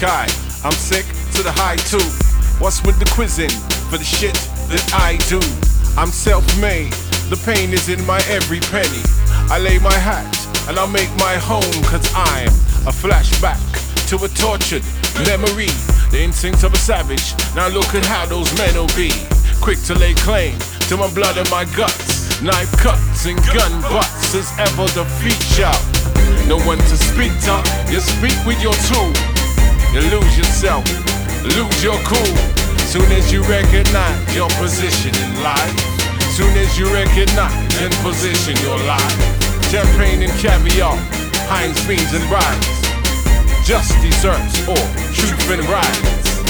eye. I'm sick to the high too. What's with the quizzing for the shit that I do? I'm self-made. The pain is in my every penny. I lay my hat and I'll make my home cause I'm a flashback to a tortured memory. The instincts of a savage. Now look at how those men will be. Quick to lay claim to my blood and my guts. Knife cuts and gun butts as ever the feature. No one to speak to, you speak with your tool. You lose yourself, lose your cool. Soon as you recognize your position in life. Soon as you recognize and position your life. Champagne and caviar, Heinz beans and rice. Just desserts or truth and rights.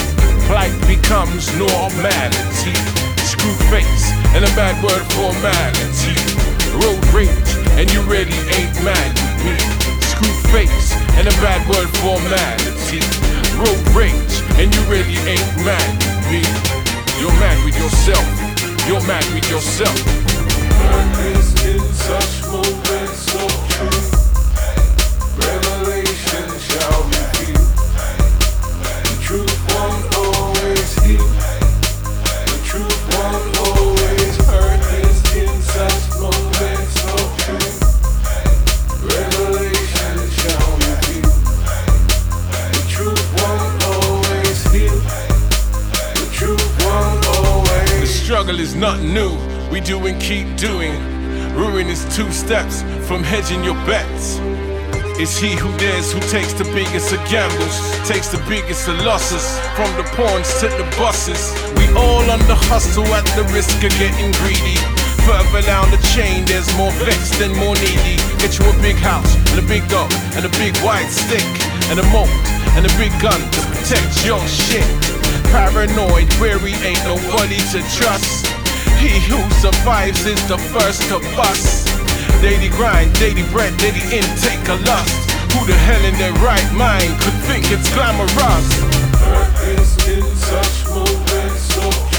Plight becomes normality. Screw face and a bad word formality. Road rage and you really ain't mad me. Screw face and a bad word formality. Road rage and you really ain't mad with me. You're mad with yourself. You're mad with yourself. Purpose in such moments of is nothing new. We do and keep doing. Ruin is two steps from hedging your bets. It's he who dares, who takes the biggest of gambles, takes the biggest of losses, from the pawns to the bosses. We all on the hustle at the risk of getting greedy. Further down the chain, there's more vexed and more needy. Get you a big house, and a big dog, and a big white stick, and a moat, and a big gun to protect your shit. Paranoid, weary, ain't nobody to trust. He who survives is the first to bust. Daily grind, daily bread, daily intake of lust. Who the hell in their right mind could think it's glamorous? Purpose in such moments of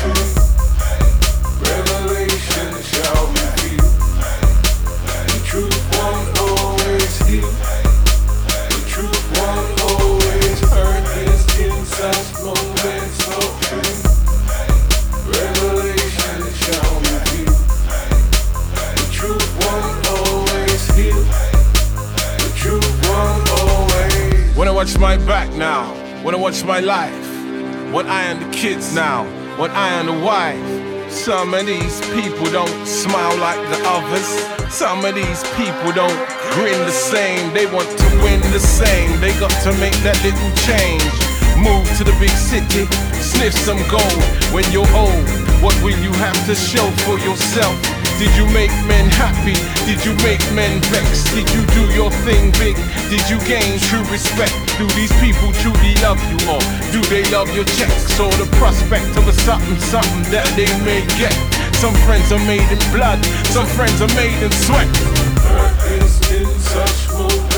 my back now, I watch my life, what I and the kids now, what I and the wife. Some of these people don't smile like the others. Some of these people don't grin the same. They want to win the same. They got to make that little change. Move to the big city, sniff some gold. When you're old, what will you have to show for yourself? Did you make men happy? Did you make men vex? Did you do your thing big? Did you gain true respect? Do these people truly love you or do they love your checks or the prospect of a something something that they may get? Some friends are made in blood, some friends are made in sweat. Purpose in such moments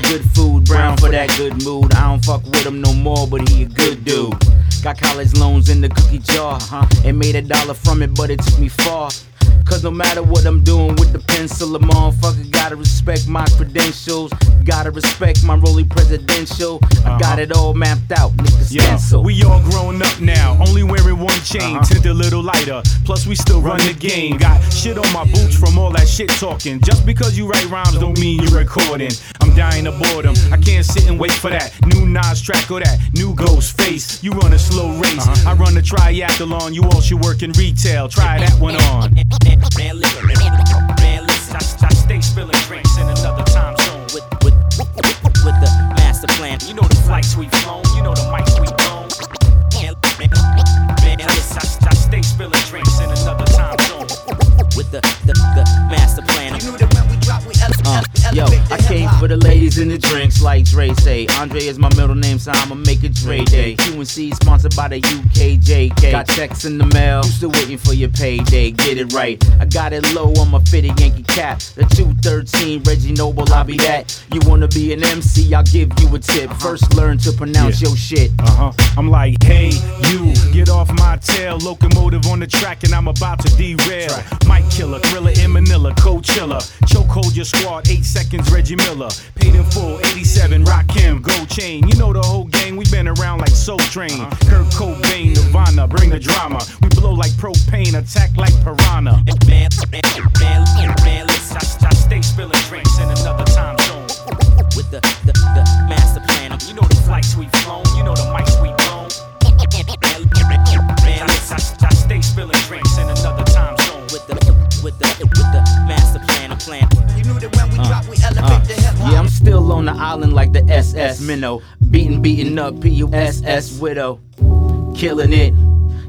that good food, brown for that good mood. I don't fuck with him no more, but he a good dude. Got college loans in the cookie jar, huh? And made a dollar from it, but it took me far. Cause no matter what I'm doing with the pencil, a motherfucker gotta respect my credentials. Gotta respect my rolling presidential. I got it all mapped out, nigga Yeah, stencil. we all grown up now, only wearing one chain, Uh-huh. tint a little lighter. Plus, we still run the game. Got shit on my boots from all that shit talking. Just because you write rhymes don't mean you're recording. I'm dying of boredom. I can't sit and wait for that new Nas track or that new Ghostface. You run a slow race, Uh-huh. I run a triathlon. You all should work in retail. Try that one on. Man, listen, man, listen. I, I stay spilling drinks in another time zone with, with, with the master plan. You know the flights we've flown, you know the mics we've blown. Man, man, man, listen. I, I stay spilling drinks in another with the, the, the master plan. You knew that when we drop, we ele- Uh, yo, I came for the ladies and the drinks, like Dre say. Andre is my middle name, so I'ma make it Dre Day. QNC sponsored by the UKJK. Got checks in the mail, you still waiting for your payday. Get it right. I got it low on my fitted Yankee cap. The 213 Reggie Noble, I'll be that. You wanna be an MC, I'll give you a tip. First, learn to pronounce Yeah. your shit. Uh huh. I'm like, hey, you, get off my tail. Locomotive on the track, and I'm about to derail. Mike Killer, Thriller in Manila, Coachella. Chokehold your squad, eight seconds, Reggie Miller. Paid in full, 87, Rakim, Gold Chain. You know the whole gang, we been around like Soul Train. Kurt Cobain, Nirvana, bring the drama. We blow like propane, attack like piranha. Man, man, man, man. I, I stay spilling drinks in another time zone with the, the, the master plan. You know the flights we've flown, you know the mics we've Minnow. Beating, beating up, P-U-S-S Widow. Killing it,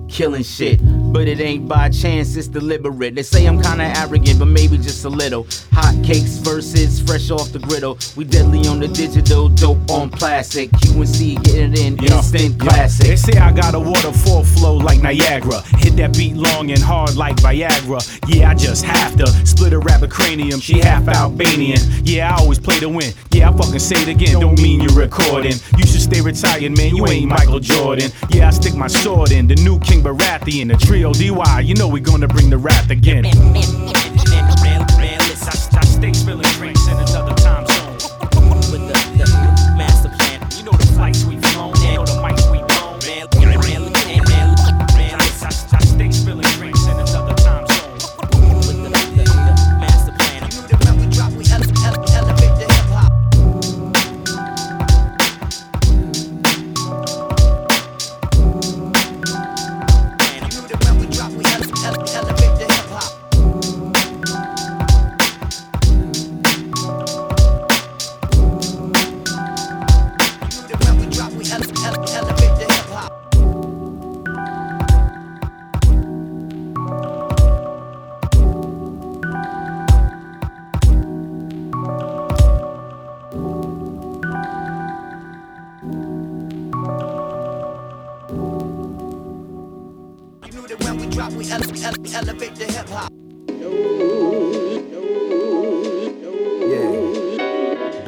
killing shit. But it ain't by chance, it's deliberate. They say I'm kinda arrogant, but maybe just a little. Hot cakes versus fresh off the griddle. We deadly on the digital, dope on plastic. QNC getting it in Yeah, instant yeah. classic. They say I got a waterfall flow like Niagara. Hit that beat long and hard like Viagra. Yeah, I just have to split a rabbit cranium. She half Albanian. Yeah, I always play to win. Yeah, I fucking say it again. Don't mean you're recording. You should stay retired, man. You ain't Michael Jordan. Yeah, I stick my sword in. The new King Baratheon. The trio DY. You know we gonna bring the wrath again. Man, man, man, man, man, listen. I, I stay spilling drinks in another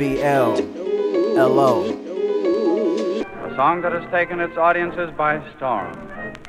BL, LO. A song that has taken its audiences by storm,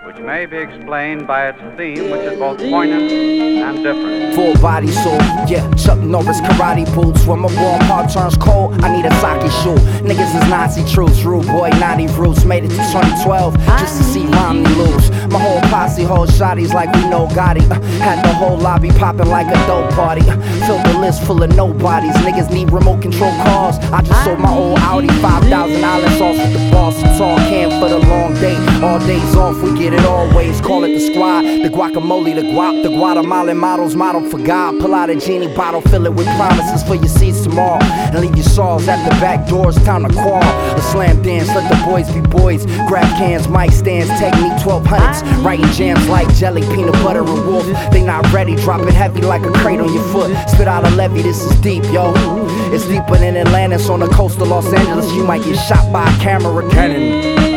which may be explained by its theme, which is both poignant and different. Full body soul, yeah. Chuck Norris karate boots. When my warm heart turns cold, I need a sake shoe. Niggas is Nazi troops, rude boy, naughty roots. Made it to 2012 just to see Romney lose. My whole posse hold shotties like we know Gotti. Uh, had the whole lobby popping like a dope party. Uh, filled the list full of nobodies. Niggas need remote control cars. I just sold my old Audi, 5,000 island sauce with the boss. tall can for the long day. All days off, we get it always. Call it the squad, the guacamole, the guap, the Guatemalan models, model for God. Pull out a genie bottle, fill it with promises for your seats tomorrow. And leave your saws at the back doors, time to quarrel. A slam dance, let the boys be boys. Grab cans, mic stands, me 1200s. Writing jams like jelly, peanut butter, and wolf. They not ready, drop it heavy like a crate on your foot. Spit out a levy, this is deep, yo. It's deeper than Atlantis on the coast of Los Angeles. You might get shot by a camera cannon.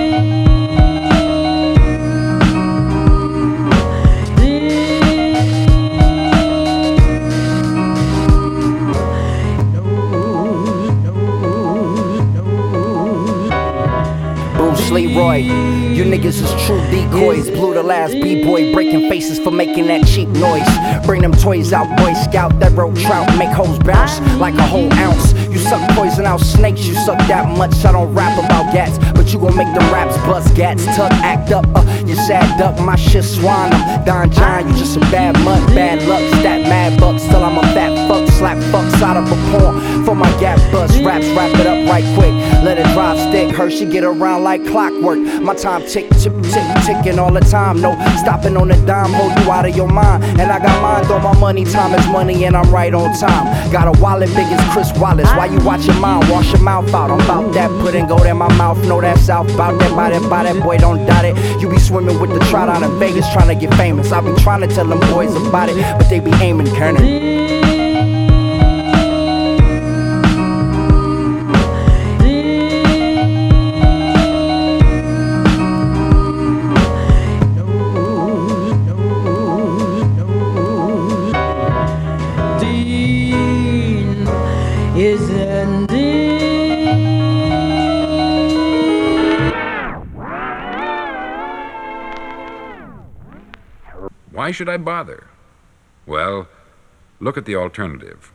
Leroy. You niggas is true decoys. Blew the last b-boy breaking faces for making that cheap noise. Bring them toys out, Boy Scout. That rope trout make hoes bounce like a whole ounce. You suck poison out snakes, you suck that much. I don't rap about gats, but you gon' make the raps bust gats. Tuck, act up, uh, you sad duck, my shit swine. I'm Don John, you just a bad mutt, bad luck. Stat mad bucks till I'm a fat fuck. Slap fucks out of a porn for my gap bust. Raps, wrap it up right quick. Let it drive stick, Hershey get around like clockwork. My time tick, tick, tick, ticking all the time. No stopping on the dime, hold you out of your mind. And I got mine, though my money, time is money, and I'm right on time. Got a wallet big as Chris Wallace. Why you watch mine? Wash your mouth out. I'm about that, put and go in my mouth. Know that south, about that, that, by that, boy, don't doubt it. You be swimming with the trout out in Vegas, trying to get famous. I be trying to tell them boys about it, but they be aiming, Kernan. Why should I bother? Well, look at the alternative.